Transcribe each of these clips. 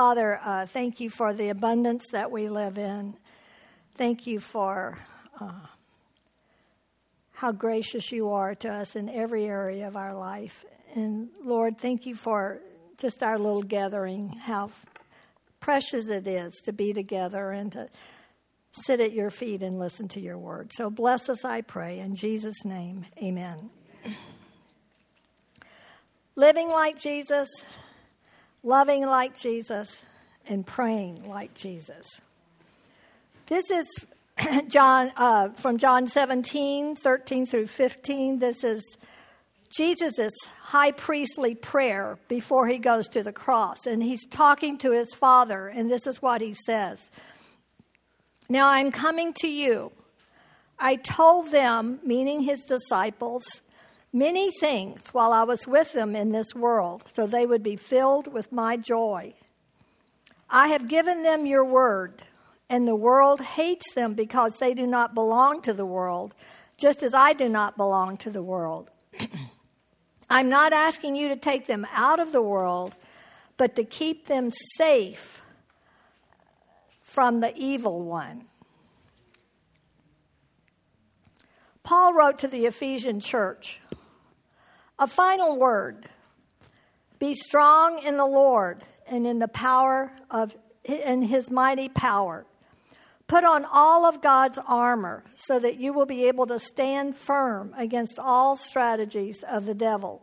Father, uh, thank you for the abundance that we live in. Thank you for uh, how gracious you are to us in every area of our life. And Lord, thank you for just our little gathering, how precious it is to be together and to sit at your feet and listen to your word. So bless us, I pray. In Jesus' name, amen. Living like Jesus, loving like Jesus, and praying like Jesus. This is John uh, from John 17, 13 through 15. This is Jesus' high priestly prayer before he goes to the cross. And he's talking to his father, and this is what he says Now I'm coming to you. I told them, meaning his disciples, many things while I was with them in this world, so they would be filled with my joy. I have given them your word, and the world hates them because they do not belong to the world, just as I do not belong to the world. I'm not asking you to take them out of the world, but to keep them safe from the evil one. Paul wrote to the Ephesian church a final word be strong in the Lord and in the power of in his mighty power. Put on all of God's armor so that you will be able to stand firm against all strategies of the devil.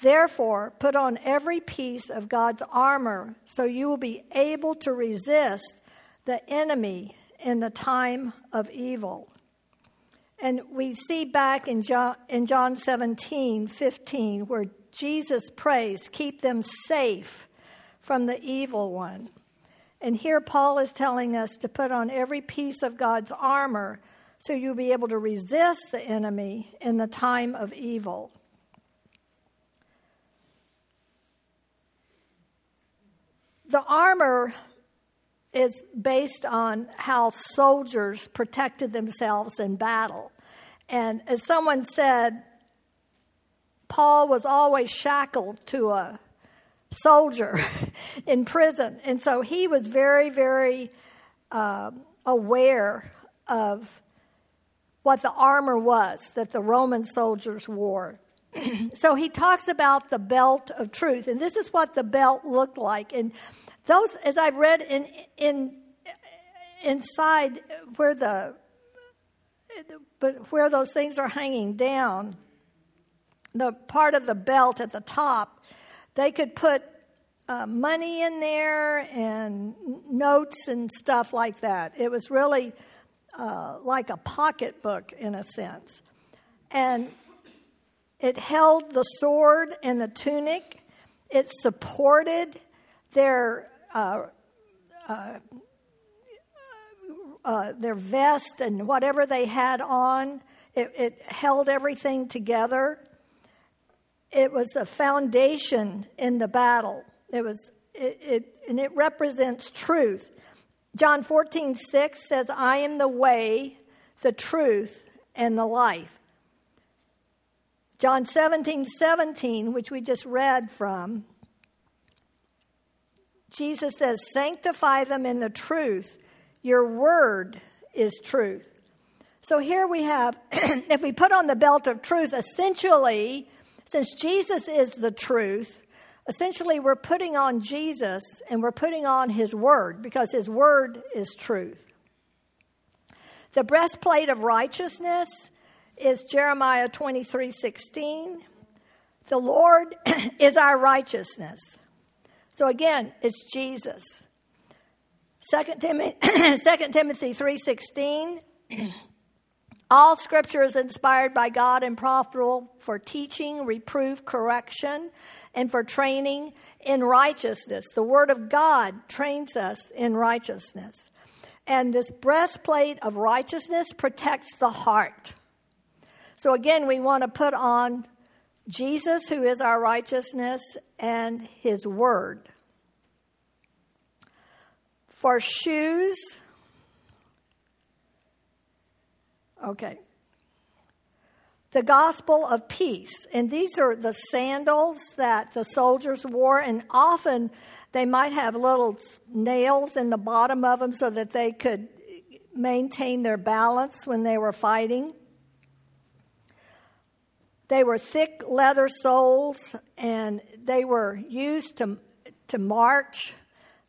Therefore, put on every piece of God's armor so you will be able to resist the enemy in the time of evil. And we see back in John, in John 17, 15, where Jesus prays, Keep them safe from the evil one. And here Paul is telling us to put on every piece of God's armor so you'll be able to resist the enemy in the time of evil. The armor is based on how soldiers protected themselves in battle. And as someone said, Paul was always shackled to a soldier in prison. And so he was very, very uh, aware of what the armor was that the Roman soldiers wore. so he talks about the belt of truth. And this is what the belt looked like. And those, as I read in, in inside where the but where those things are hanging down, the part of the belt at the top, they could put uh, money in there and notes and stuff like that. It was really uh, like a pocketbook in a sense. And it held the sword and the tunic, it supported their uh, uh, uh, their vest and whatever they had on. It, it held everything together. It was a foundation in the battle. It was, it, it, and it represents truth. John 14, 6 says, I am the way, the truth, and the life. John 17, 17, which we just read from, Jesus says, Sanctify them in the truth. Your word is truth. So here we have, if we put on the belt of truth, essentially, since Jesus is the truth, essentially we're putting on Jesus and we're putting on his word because his word is truth. The breastplate of righteousness is Jeremiah 23 16. The Lord is our righteousness. So again, it's Jesus. 2 Timothy, 2 Timothy 3.16, all scripture is inspired by God and profitable for teaching, reproof, correction, and for training in righteousness. The word of God trains us in righteousness. And this breastplate of righteousness protects the heart. So again, we want to put on Jesus, who is our righteousness, and his word. For shoes, okay. The gospel of peace. And these are the sandals that the soldiers wore, and often They might have little nails in the bottom of them so that they could maintain their balance when they were fighting. They were thick leather soles and they were used to, to march,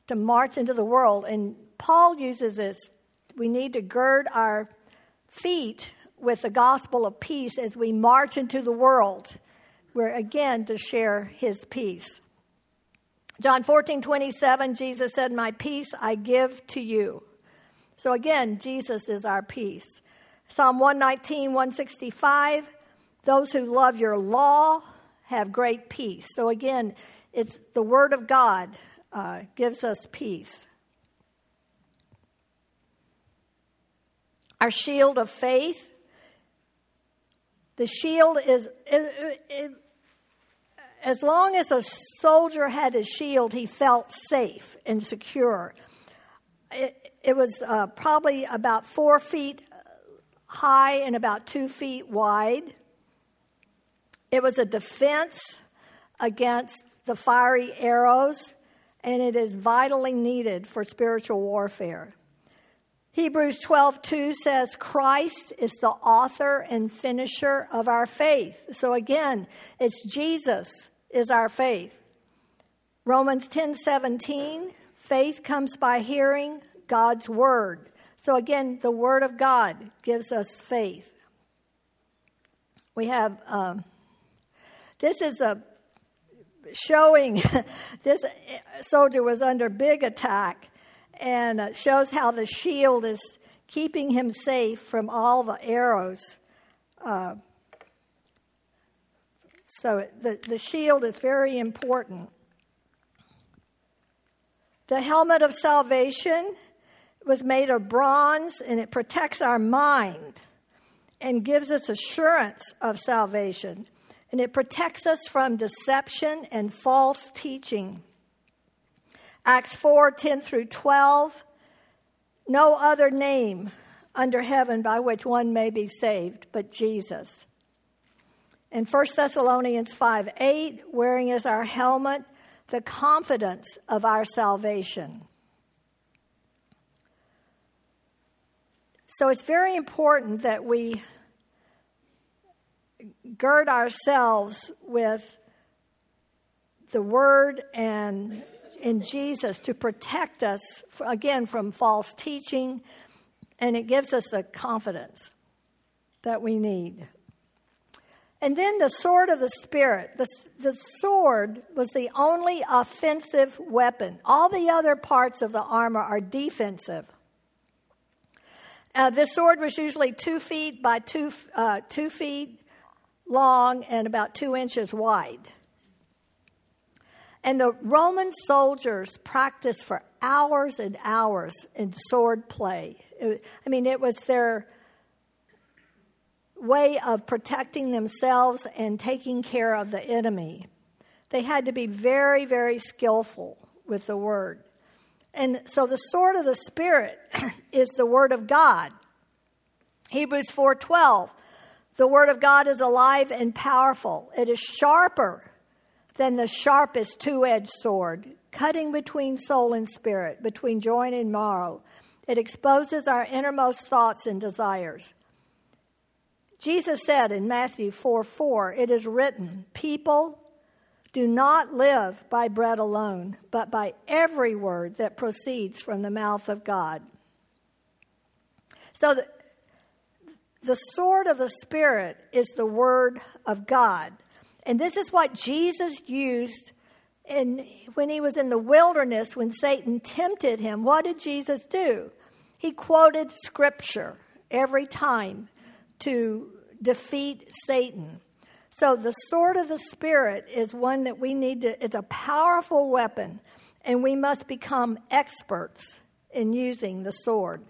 to march into the world. And Paul uses this. We need to gird our feet with the gospel of peace as we march into the world. We're again to share his peace. John 14, 27, Jesus said, My peace I give to you. So again, Jesus is our peace. Psalm 119, 165, those who love your law have great peace. So again, it's the word of God uh, gives us peace. Our shield of faith. The shield is, it, it, as long as a soldier had his shield, he felt safe and secure. It, it was uh, probably about four feet high and about two feet wide. It was a defense against the fiery arrows, and it is vitally needed for spiritual warfare. Hebrews 12:2 says Christ is the author and finisher of our faith. So again, it's Jesus is our faith. Romans 10:17, faith comes by hearing God's word. So again, the word of God gives us faith. We have um, this is a showing this soldier was under big attack and shows how the shield is keeping him safe from all the arrows. Uh, so the, the shield is very important. The helmet of salvation was made of bronze and it protects our mind and gives us assurance of salvation. And it protects us from deception and false teaching. Acts 4 10 through 12. No other name under heaven by which one may be saved but Jesus. In 1 Thessalonians 5 8, wearing as our helmet the confidence of our salvation. So it's very important that we gird ourselves with the Word and in Jesus to protect us, again, from false teaching, and it gives us the confidence that we need. And then the sword of the Spirit. The, the sword was the only offensive weapon. All the other parts of the armor are defensive. Uh, this sword was usually two feet by two, uh, two feet long and about two inches wide. And the Roman soldiers practiced for hours and hours in sword play. It, I mean, it was their way of protecting themselves and taking care of the enemy. They had to be very, very skillful with the word. And so the sword of the spirit is the word of God. Hebrews 4:12 The word of God is alive and powerful. It is sharper than the sharpest two-edged sword, cutting between soul and spirit, between joint and marrow. It exposes our innermost thoughts and desires. Jesus said in Matthew 4 4, it is written, People do not live by bread alone, but by every word that proceeds from the mouth of God. So the, sword of the Spirit is the word of God. And this is what Jesus used in, when he was in the wilderness when Satan tempted him. What did Jesus do? He quoted scripture every time to defeat Satan. So the sword of the Spirit is one that we need to, it's a powerful weapon, and we must become experts in using the sword.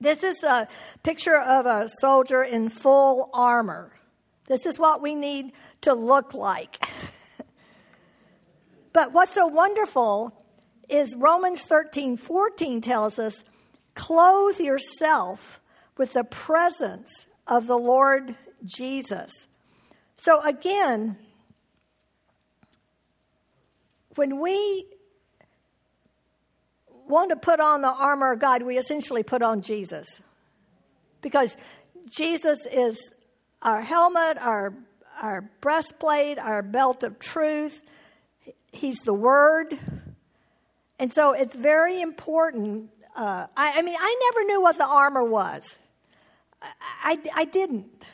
This is a picture of a soldier in full armor. This is what we need to look like. but what's so wonderful is Romans 13 14 tells us, clothe yourself with the presence of the Lord Jesus. So again, when we want to put on the armor of God, we essentially put on Jesus. Because Jesus is our helmet, our, our breastplate, our belt of truth. He's the Word. And so it's very important. Uh, I, I, mean, I never knew what the armor was, I, I, I didn't.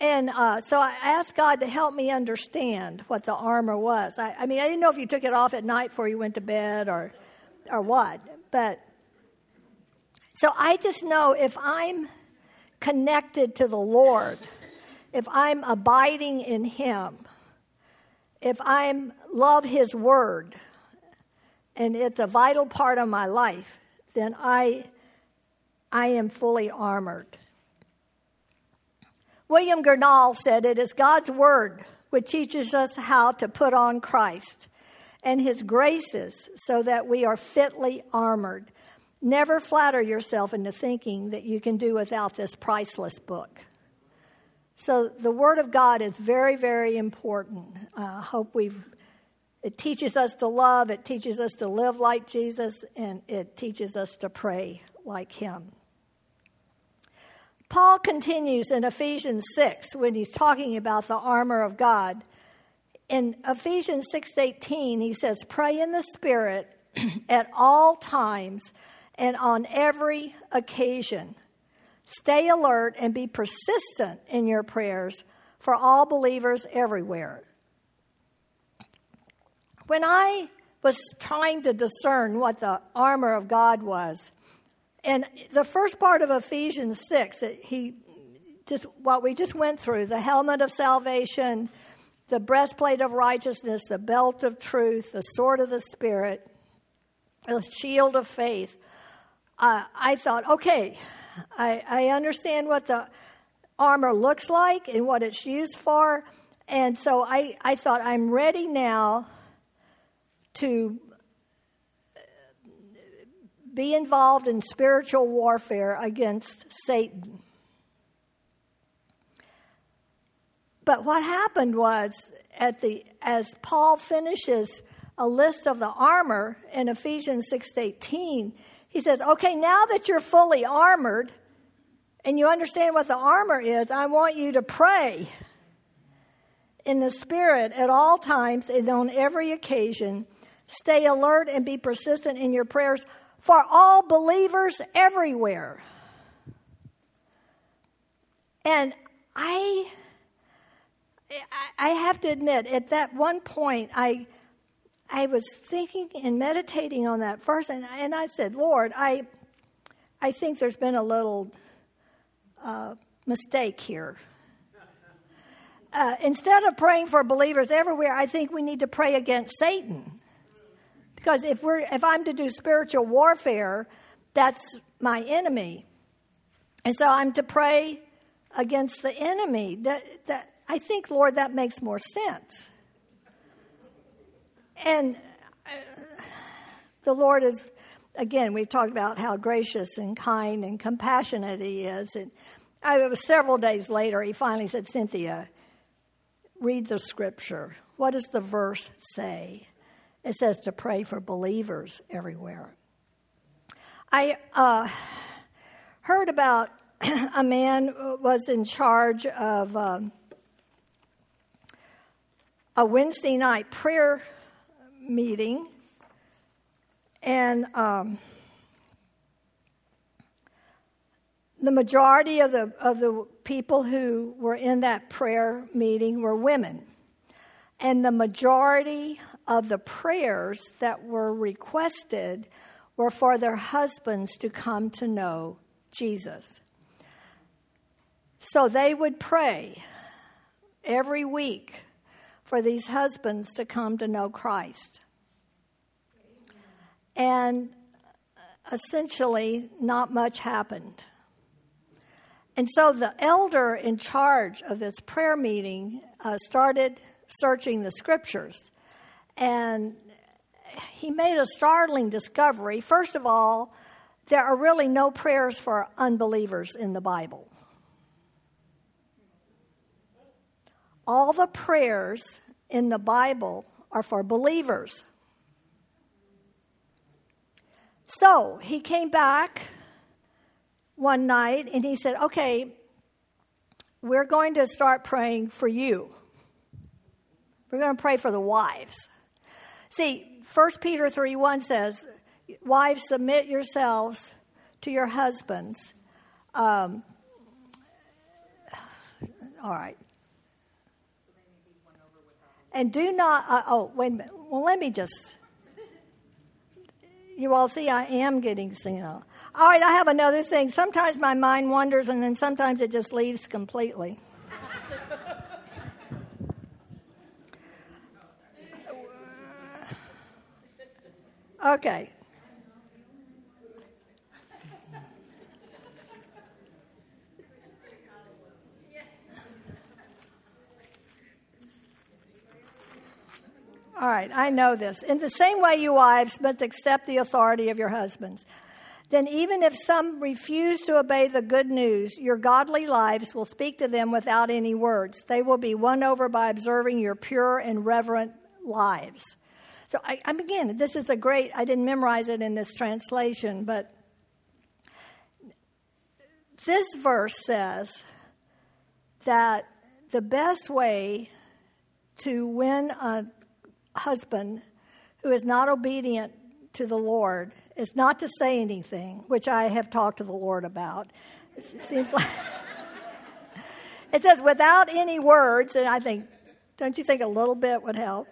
And uh, so I asked God to help me understand what the armor was. I, I mean, I didn't know if you took it off at night before you went to bed or, or what. But so I just know if I'm connected to the Lord, if I'm abiding in Him, if I love His Word, and it's a vital part of my life, then I, I am fully armored. William Gurnall said, It is God's Word which teaches us how to put on Christ and His graces so that we are fitly armored. Never flatter yourself into thinking that you can do without this priceless book. So the Word of God is very, very important. I uh, hope we've. It teaches us to love, it teaches us to live like Jesus, and it teaches us to pray like Him. Paul continues in Ephesians 6 when he's talking about the armor of God. In Ephesians 6:18 he says pray in the spirit at all times and on every occasion. Stay alert and be persistent in your prayers for all believers everywhere. When I was trying to discern what the armor of God was, and the first part of Ephesians 6, he just what we just went through the helmet of salvation, the breastplate of righteousness, the belt of truth, the sword of the Spirit, the shield of faith uh, I thought, okay, I, I understand what the armor looks like and what it's used for. And so I, I thought, I'm ready now to be involved in spiritual warfare against Satan. But what happened was, at the, as Paul finishes a list of the armor in Ephesians 6:18, he says, okay, now that you're fully armored and you understand what the armor is, I want you to pray in the Spirit at all times and on every occasion. Stay alert and be persistent in your prayers for all believers everywhere. And I, I have to admit, at that one point, I I was thinking and meditating on that verse, and, and I said, Lord, I, I think there's been a little uh, mistake here. Uh, instead of praying for believers everywhere, I think we need to pray against Satan. Because if, we're, if I'm to do spiritual warfare, that's my enemy. And so I'm to pray against the enemy. That, that, I think, Lord, that makes more sense. And uh, the Lord is, again, we've talked about how gracious and kind and compassionate He is. And I, it was several days later, He finally said, Cynthia, read the scripture. What does the verse say? It says to pray for believers everywhere. I uh, heard about a man was in charge of um, a Wednesday night prayer meeting, and um, the majority of the, of the people who were in that prayer meeting were women. And the majority of the prayers that were requested were for their husbands to come to know Jesus. So they would pray every week for these husbands to come to know Christ. And essentially, not much happened. And so the elder in charge of this prayer meeting uh, started searching the scriptures. And he made a startling discovery. First of all, there are really no prayers for unbelievers in the Bible. all the prayers in the Bible are for believers. So he came back one night and he said, Okay, we're going to start praying for you. We're going to pray for the wives. See, 1 Peter 3 1 says, Wives, submit yourselves to your husbands. Um, all right. And do not, uh, oh, wait a minute. Well, let me just. You all see, I am getting senile. All right, I have another thing. Sometimes my mind wanders, and then sometimes it just leaves completely. okay. All right, I know this. In the same way, you wives must accept the authority of your husbands. Then, even if some refuse to obey the good news, your godly lives will speak to them without any words. They will be won over by observing your pure and reverent lives. So, I, I'm again, this is a great, I didn't memorize it in this translation, but this verse says that the best way to win a husband who is not obedient to the Lord is not to say anything, which I have talked to the Lord about. It seems like it says without any words, and I think, don't you think a little bit would help?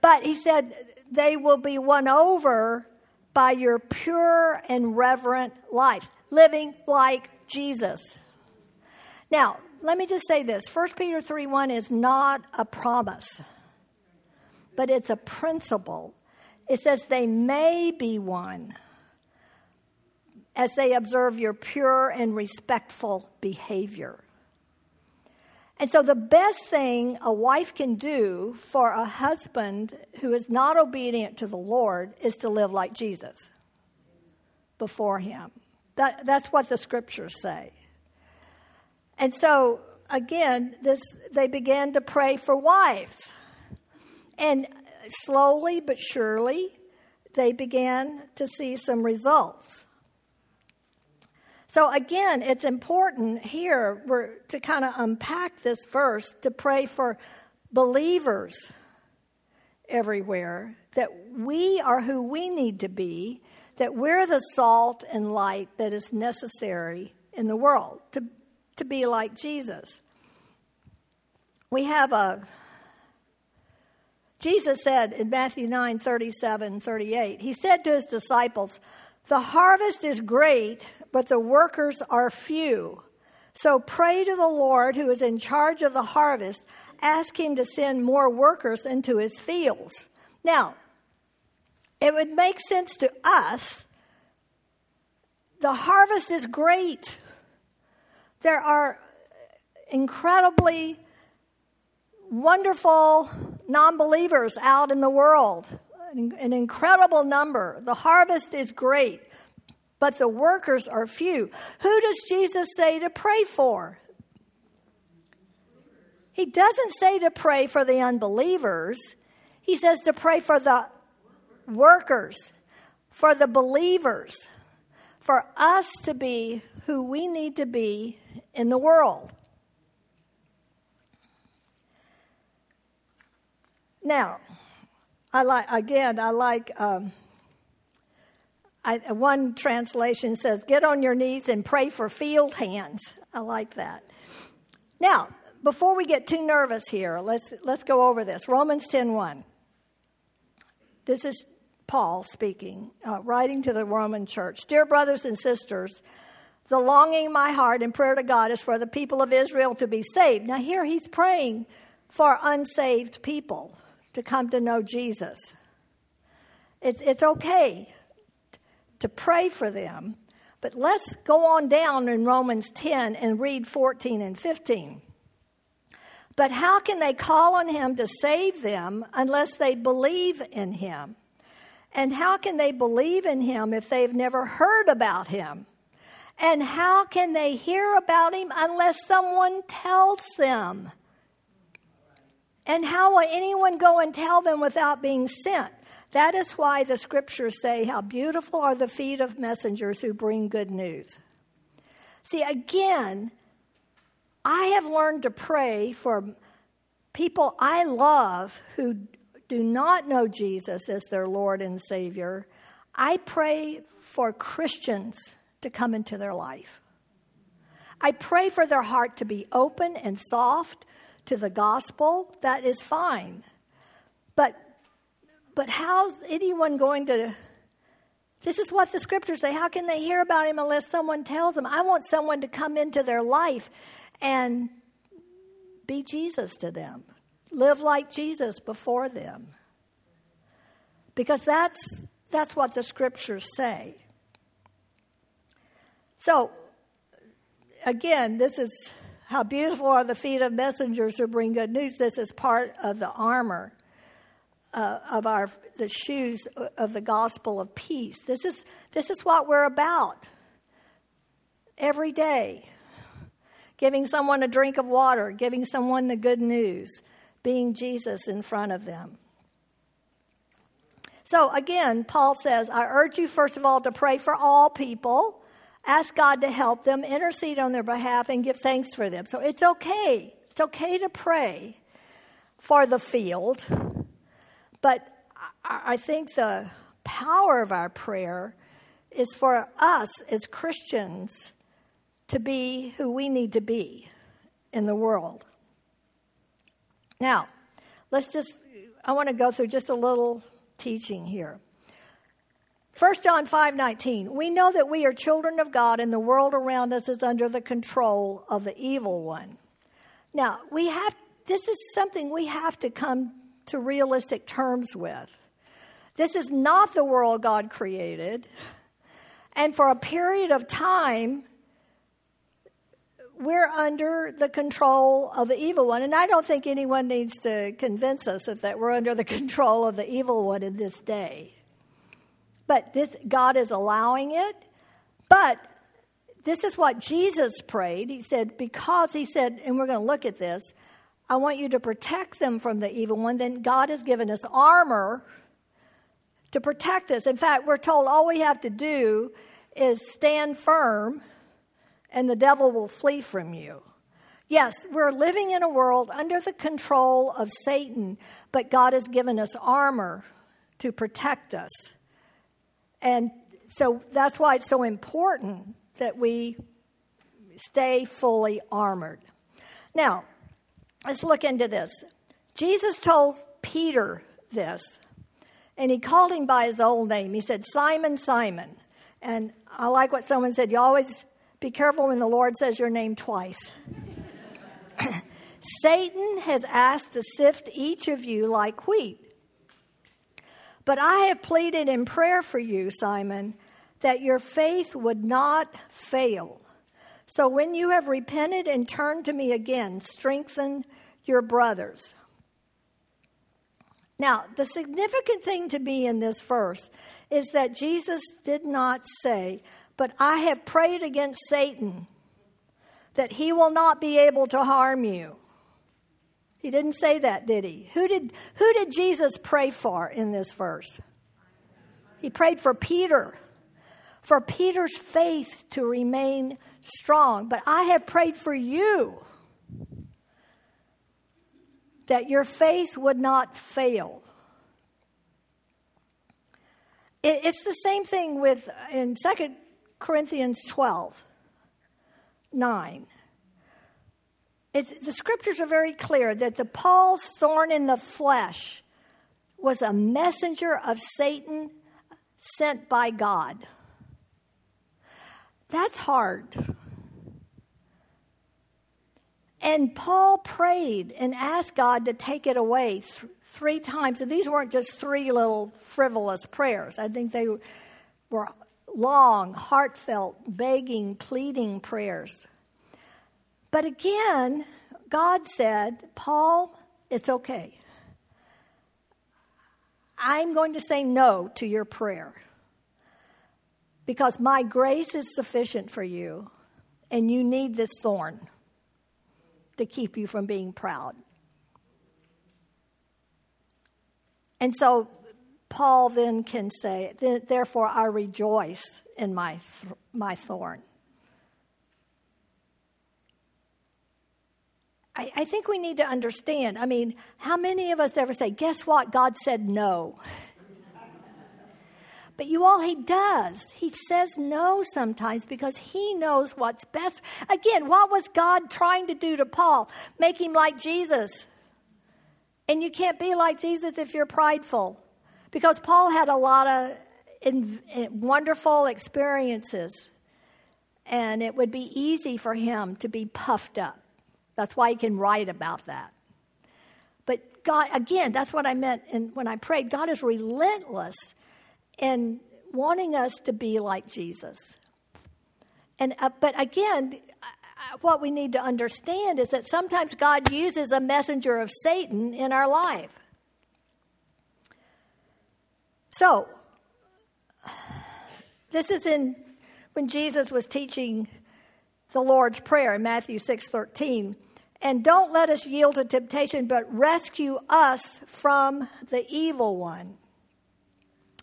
But he said they will be won over by your pure and reverent life, living like Jesus. Now, let me just say this 1 Peter 3 1 is not a promise but it's a principle. It says they may be won as they observe your pure and respectful behavior. And so, the best thing a wife can do for a husband who is not obedient to the Lord is to live like Jesus before him. That, that's what the scriptures say. And so, again, this, they began to pray for wives. And slowly but surely, they began to see some results. So, again, it's important here to kind of unpack this verse to pray for believers everywhere that we are who we need to be, that we're the salt and light that is necessary in the world to, to be like Jesus. We have a Jesus said in Matthew 9 37, 38, He said to His disciples, The harvest is great, but the workers are few. So pray to the Lord who is in charge of the harvest. Ask Him to send more workers into His fields. Now, it would make sense to us. The harvest is great. There are incredibly wonderful non believers out in the world, an incredible number. The harvest is great, but the workers are few. Who does Jesus say to pray for? He doesn't say to pray for the unbelievers, he says to pray for the workers, for the believers, for us to be who we need to be in the world. Now, I like again. I like um, I, one translation says, "Get on your knees and pray for field hands." I like that. Now, before we get too nervous here, let's let's go over this. Romans 10:1. This is Paul speaking, uh, writing to the Roman church. Dear brothers and sisters, the longing in my heart and prayer to God is for the people of Israel to be saved. Now, here he's praying for unsaved people to come to know Jesus. It's, it's okay to pray for them, but let's go on down in Romans 10 and read 14 and 15. But how can they call on him to save them unless they believe in him? And how can they believe in him if they've never heard about him? And how can they hear about him unless someone tells them? And how will anyone go and tell them without being sent? That is why the scriptures say, How beautiful are the feet of messengers who bring good news. See, again, I have learned to pray for people I love who do not know Jesus as their Lord and Savior. I pray for Christians to come into their life. I pray for their heart to be open and soft to the gospel. That is fine. But but how's anyone going to this is what the scriptures say. How can they hear about him unless someone tells them? I want someone to come into their life and be Jesus to them. Live like Jesus before them. Because that's that's what the scriptures say. So again, this is how beautiful are the feet of messengers who bring good news. This is part of the armor uh, of our the shoes of the gospel of peace. This is this is what we're about every day. Giving someone a drink of water, giving someone the good news, being Jesus in front of them. So again, Paul says, I urge you first of all to pray for all people, ask God to help them, intercede on their behalf, and give thanks for them. So it's okay. It's okay to pray for the field but I think the power of our prayer is for us as Christians to be who we need to be in the world. Now, let's just, I want to go through just a little teaching here. 1 John 5:19 We know that we are children of God and the world around us is under the control of the evil one. Now, we have this is something we have to come to realistic terms with. This is not the world God created. And for a period of time, we're under the control of the evil one. And I don't think anyone needs to convince us that we're under the control of the evil one in this day. But this God is allowing it. But this is what Jesus prayed. He said, because he said, and we're going to look at this, I want you to protect them from the evil one. Then God has given us armor to protect us. In fact, we're told all we have to do is stand firm and the devil will flee from you. Yes, we're living in a world under the control of Satan, but God has given us armor to protect us. And so that's why it's so important that we stay fully armored. Now, Let's look into this. Jesus told Peter this, and he called him by his old name. He said, Simon, Simon. And I like what someone said you always be careful when the Lord says your name twice. Satan has asked to sift each of you like wheat. But I have pleaded in prayer for you, Simon, that your faith would not fail. So when you have repented and turned to me again, strengthen your brothers. Now, the significant thing to me in this verse is that Jesus did not say, But I have prayed against Satan that he will not be able to harm you. He didn't say that, did he? Who did, who did Jesus pray for in this verse? He prayed for Peter, for Peter's faith to remain strong. But I have prayed for you that your faith would not fail. It's the same thing with in 2 Corinthians 12 9. It's, the scriptures are very clear that the Paul's thorn in the flesh was a messenger of Satan sent by God. That's hard. And Paul prayed and asked God to take it away th- three times. And these weren't just three little frivolous prayers, I think they were long, heartfelt, begging, pleading prayers. But again, God said, Paul, it's okay. I'm going to say no to your prayer because my grace is sufficient for you, and you need this thorn to keep you from being proud. And so Paul then can say, Therefore I rejoice in my, th- my thorn. I, I think we need to understand. I mean, how many of us ever say, Guess what? God said no. But you all, he does. He says no sometimes because he knows what's best. Again, what was God trying to do to Paul? Make him like Jesus. And you can't be like Jesus if you're prideful. Because Paul had a lot of in, in eh, wonderful experiences. And it would be easy for him to be puffed up. That's why he can write about that. But God, again, that's what I meant in, when I prayed. God is relentless in wanting us to be like Jesus. And, uh, but again, what we need to understand is that sometimes God uses a messenger of Satan in our life. So, this is in when Jesus was teaching the Lord's Prayer in Matthew 6:13. And don't let us yield to temptation, but rescue us from the evil one.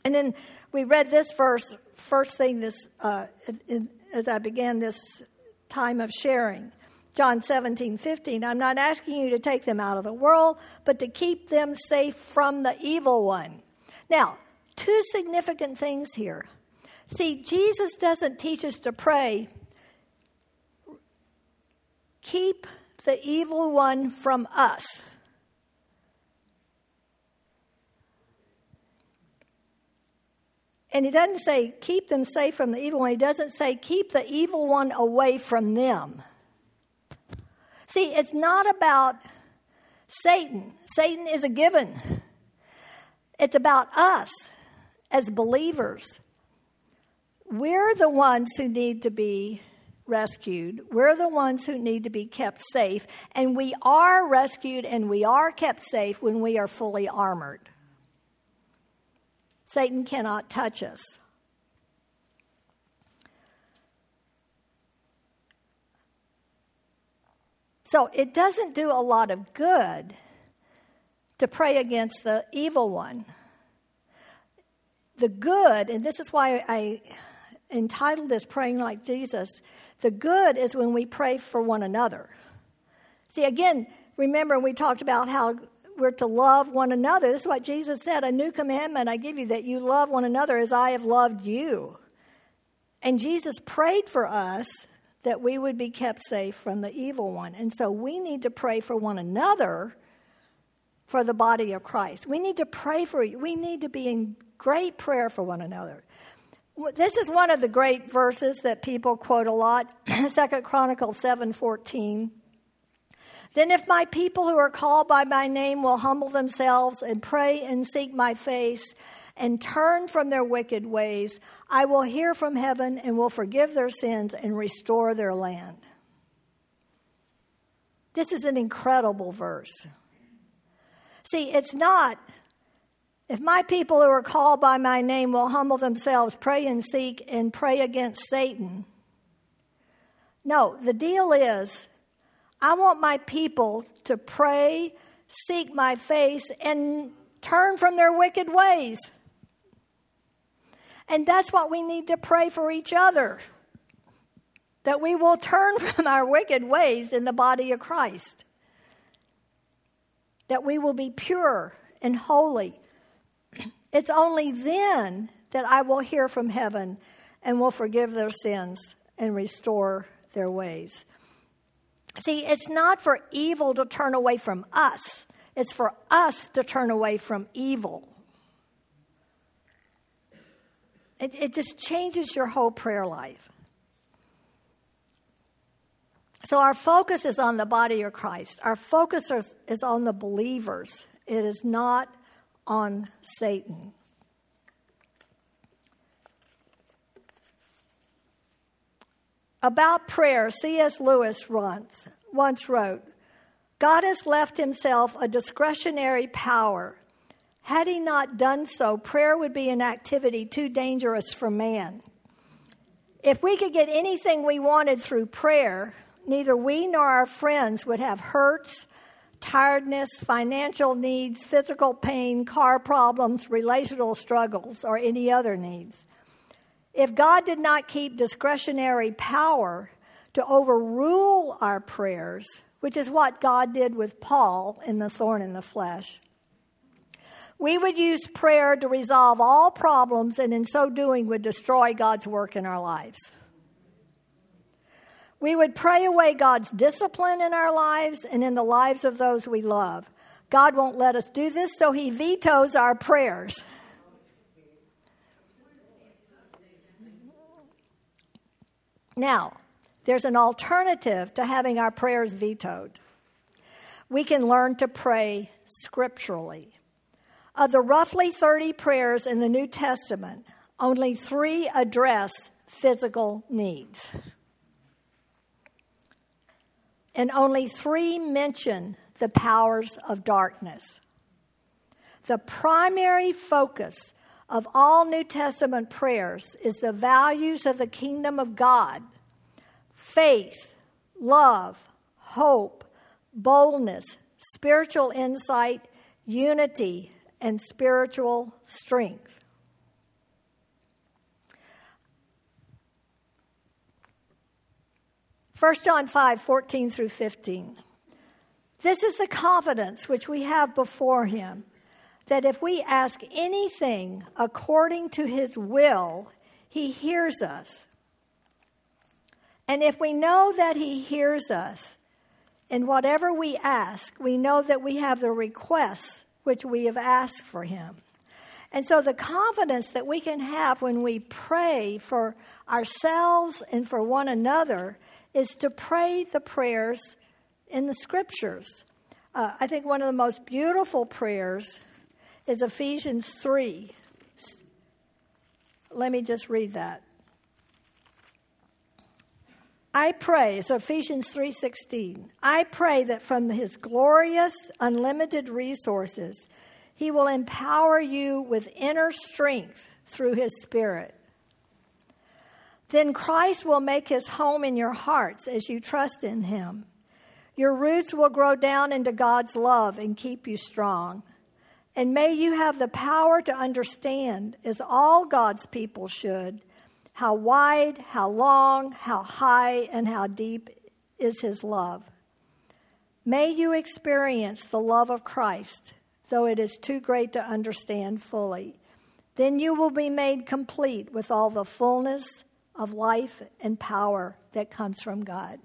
And then we read this verse first thing this uh, in, as I began this time of sharing. John 17, 15. I'm not asking you to take them out of the world, but to keep them safe from the evil one. Now, two significant things here. See, Jesus doesn't teach us to pray, keep the evil one from us. And he doesn't say, keep them safe from the evil one. He doesn't say, keep the evil one away from them. See, it's not about Satan. Satan is a given. It's about us as believers. We're the ones who need to be rescued. We're the ones who need to be kept safe. And we are rescued and we are kept safe when we are fully armored. Satan cannot touch us. So it doesn't do a lot of good to pray against the evil one. The good, and this is why I entitled this Praying Like Jesus, the good is when we pray for one another. See, again, remember we talked about how we're to love one another. This is what Jesus said A new commandment I give you that you love one another as I have loved you. And Jesus prayed for us that we would be kept safe from the evil one. And so we need to pray for one another for the body of Christ. We need to pray for you. We need to be in great prayer for one another. This is one of the great verses that people quote a lot, Second Chronicles 7:14. Then, if my people who are called by my name will humble themselves and pray and seek my face and turn from their wicked ways, I will hear from heaven and will forgive their sins and restore their land. This is an incredible verse. See, it's not, if my people who are called by my name will humble themselves, pray and seek, and pray against Satan. No, the deal is I want my people to pray, seek my face, and turn from their wicked ways. And that's what we need to pray for each other that we will turn from our wicked ways in the body of Christ, that we will be pure and holy. It's only then that I will hear from heaven and will forgive their sins and restore their ways. See, it's not for evil to turn away from us, it's for us to turn away from evil. It, it just changes your whole prayer life. So, our focus is on the body of Christ. Our focus is on the believers. It is not on Satan. About prayer, C.S. Lewis once, once wrote God has left himself a discretionary power. Had he not done so, prayer would be an activity too dangerous for man. If we could get anything we wanted through prayer, neither we nor our friends would have hurts, tiredness, financial needs, physical pain, car problems, relational struggles, or any other needs. If God did not keep discretionary power to overrule our prayers, which is what God did with Paul in the thorn in the flesh, we would use prayer to resolve all problems and in so doing would destroy God's work in our lives. We would pray away God's discipline in our lives and in the lives of those we love. God won't let us do this, so He vetoes our prayers. Now, there's an alternative to having our prayers vetoed. We can learn to pray scripturally. Of the roughly 30 prayers in the New Testament, only three address physical needs and only three mention the powers of darkness. The primary focus of all New Testament prayers is the values of the kingdom of God faith, love, hope, boldness, spiritual insight, unity, and spiritual strength. 1 John 5 14 through 15. This is the confidence which we have before him that if we ask anything according to his will, he hears us. And if we know that he hears us, in whatever we ask, we know that we have the requests which we have asked for him. And so the confidence that we can have when we pray for ourselves and for one another is to pray the prayers in the scriptures. Uh, I think one of the most beautiful prayers is Ephesians 3. Let me just read that. I pray, so Ephesians 3:16. I pray that from his glorious unlimited resources he will empower you with inner strength through his spirit then Christ will make his home in your hearts as you trust in him. Your roots will grow down into God's love and keep you strong. And may you have the power to understand, as all God's people should, how wide, how long, how high, and how deep is his love. May you experience the love of Christ, though it is too great to understand fully. Then you will be made complete with all the fullness of life and power that comes from God.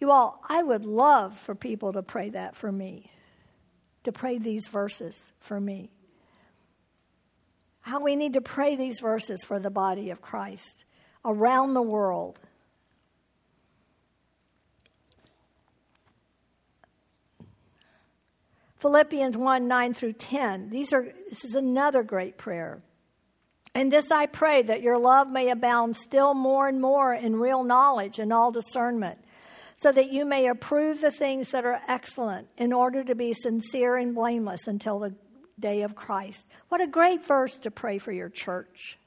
You all, I would love for people to pray that for me, to pray these verses for me. How we need to pray these verses for the body of Christ around the world. Philippians 1 9 through 10. These are, this is another great prayer. And this I pray that your love may abound still more and more in real knowledge and all discernment, so that you may approve the things that are excellent in order to be sincere and blameless until the day of Christ. What a great verse to pray for your church,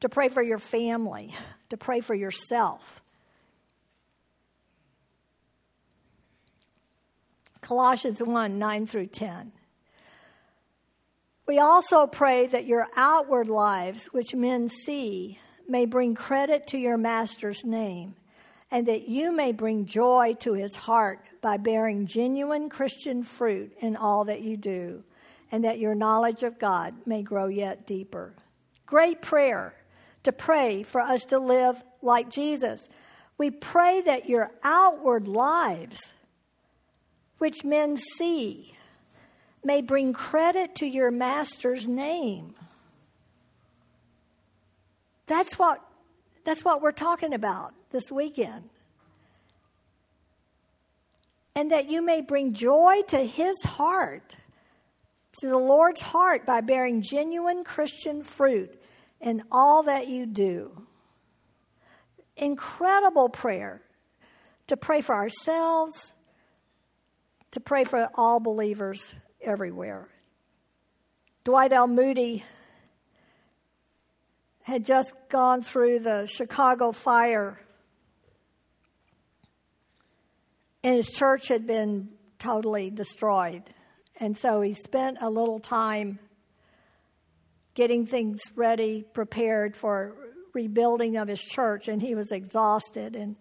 to pray for your family, to pray for yourself. Colossians 1 9 through 10. We also pray that your outward lives, which men see, may bring credit to your Master's name, and that you may bring joy to his heart by bearing genuine Christian fruit in all that you do, and that your knowledge of God may grow yet deeper. Great prayer to pray for us to live like Jesus. We pray that your outward lives, which men see, may bring credit to your master's name. That's what, that's what we're talking about this weekend. And that you may bring joy to his heart, to the Lord's heart, by bearing genuine Christian fruit in all that you do. Incredible prayer to pray for ourselves, to pray for all believers everywhere. Dwight L. Moody had just gone through the Chicago fire, and his church had been totally destroyed. And so he spent a little time getting things ready, prepared for rebuilding of his church, and he was exhausted. And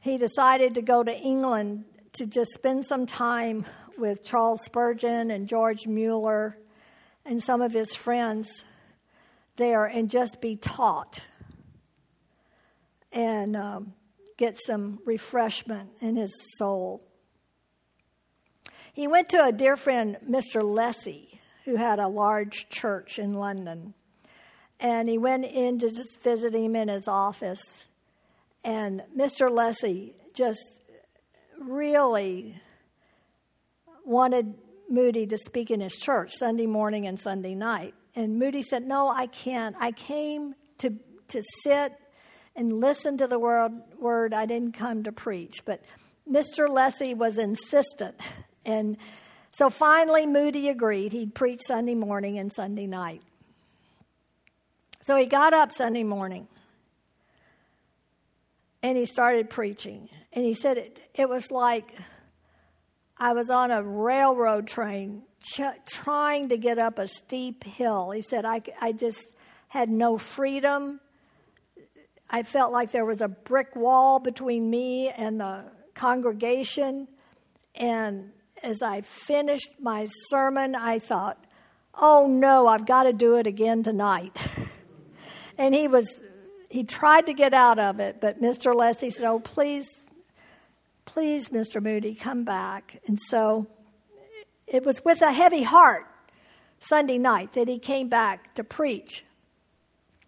he decided to go to England to just spend some time with Charles Spurgeon and George Mueller and some of his friends there and just be taught and um, get some refreshment in his soul. He went to a dear friend, Mr. Lessey, who had a large church in London. And he went in to just visit him in his office. And Mr. Lessey just really wanted Moody to speak in his church Sunday morning and Sunday night. And Moody said, No, I can't. I came to, to sit and listen to the word, word. I didn't come to preach. But Mr. Lessey was insistent. And so finally, Moody agreed. He'd preach Sunday morning and Sunday night. So he got up Sunday morning and he started preaching. And he said it, it was like I was on a railroad train ch- trying to get up a steep hill. He said, I, I just had no freedom. I felt like there was a brick wall between me and the congregation. And as I finished my sermon, I thought, oh no, I've got to do it again tonight. and he was, he tried to get out of it, but Mr. Lessey said, oh, please, please, Mr. Moody, come back. And so it was with a heavy heart Sunday night that he came back to preach.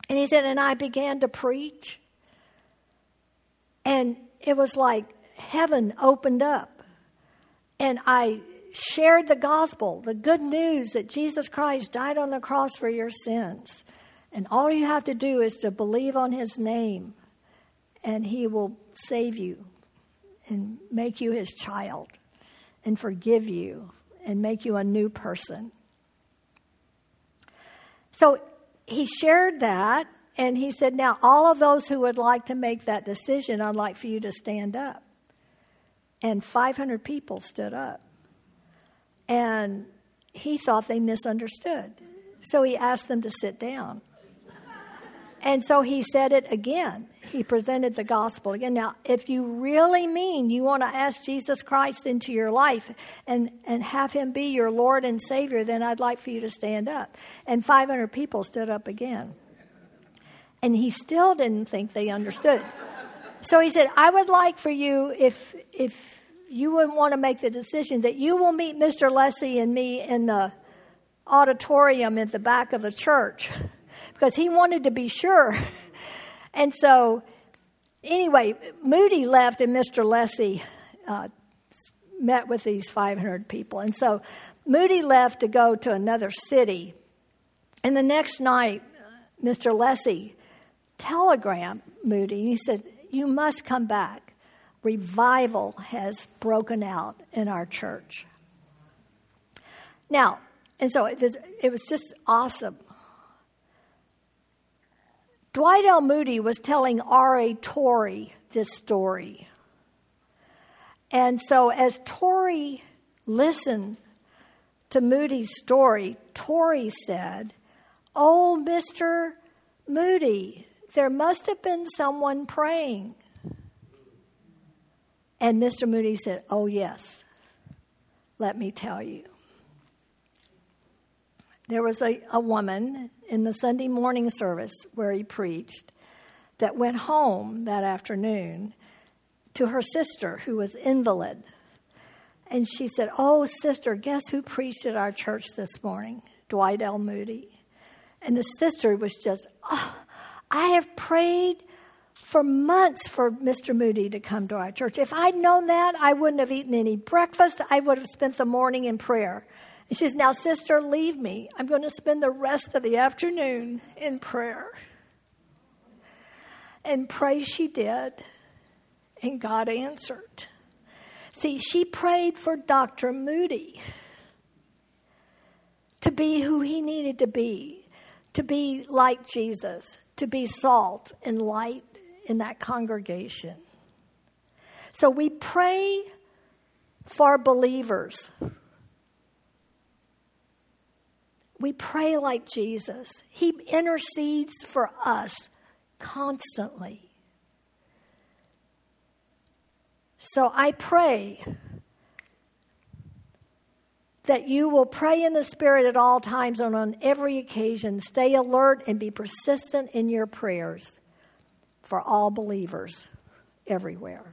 And he said, and I began to preach. And it was like heaven opened up and I shared the gospel, the good news that Jesus Christ died on the cross for your sins. And all you have to do is to believe on his name, and he will save you and make you his child and forgive you and make you a new person. So he shared that, and he said, Now, all of those who would like to make that decision, I'd like for you to stand up and 500 people stood up. And he thought they misunderstood. So he asked them to sit down. And so he said it again. He presented the gospel again. Now, if you really mean you want to ask Jesus Christ into your life and, and have him be your Lord and Savior, then I'd like for you to stand up. And 500 people stood up again. And he still didn't think they understood. So he said, I would like for you, if, if you would want to make the decision, that you will meet Mr. Lessey and me in the auditorium at the back of the church because he wanted to be sure. And so, anyway, Moody left and Mr. Lessey uh, met with these 500 people. And so, Moody left to go to another city. And the next night, Mr. Lessey telegrammed Moody. He said, You must come back. Revival has broken out in our church. Now, and so it was just awesome Dwight L. Moody was telling R.A. Torrey this story. And so, as Torrey listened to Moody's story, Torrey said, Oh, Mr. Moody, there must have been someone praying. And Mr. Moody said, Oh, yes, let me tell you. There was a, a woman in the Sunday morning service where he preached that went home that afternoon to her sister who was invalid. And she said, Oh, sister, guess who preached at our church this morning? Dwight L. Moody. And the sister was just, oh, I have prayed for months for Mr. Moody to come to our church. If I'd known that, I wouldn't have eaten any breakfast. I would have spent the morning in prayer. She says, Now, sister, leave me. I'm going to spend the rest of the afternoon in prayer. And pray she did. And God answered. See, she prayed for Dr. Moody to be who he needed to be, to be like Jesus, to be salt and light in that congregation. So we pray for believers. We pray like Jesus. He intercedes for us constantly. So I pray that you will pray in the Spirit at all times and on every occasion. Stay alert and be persistent in your prayers for all believers everywhere.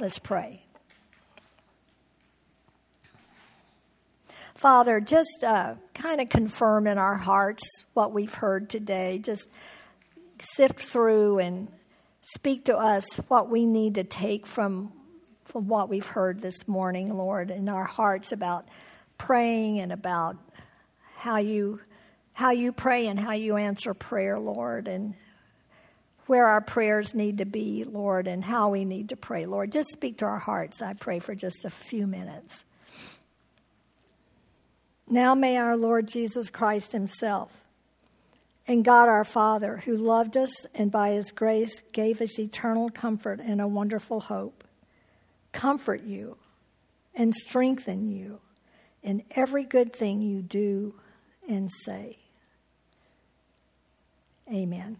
Let's pray. Father, just uh, kind of confirm in our hearts what we've heard today. Just sift through and speak to us what we need to take from from what we've heard this morning, Lord, in our hearts about praying and about how you how you pray and how you answer prayer, Lord, and where our prayers need to be, Lord, and how we need to pray, Lord. Just speak to our hearts, I pray, for just a few minutes. Now may our Lord Jesus Christ Himself and God our Father, who loved us and by His grace gave us eternal comfort and a wonderful hope, comfort you and strengthen you in every good thing you do and say. Amen.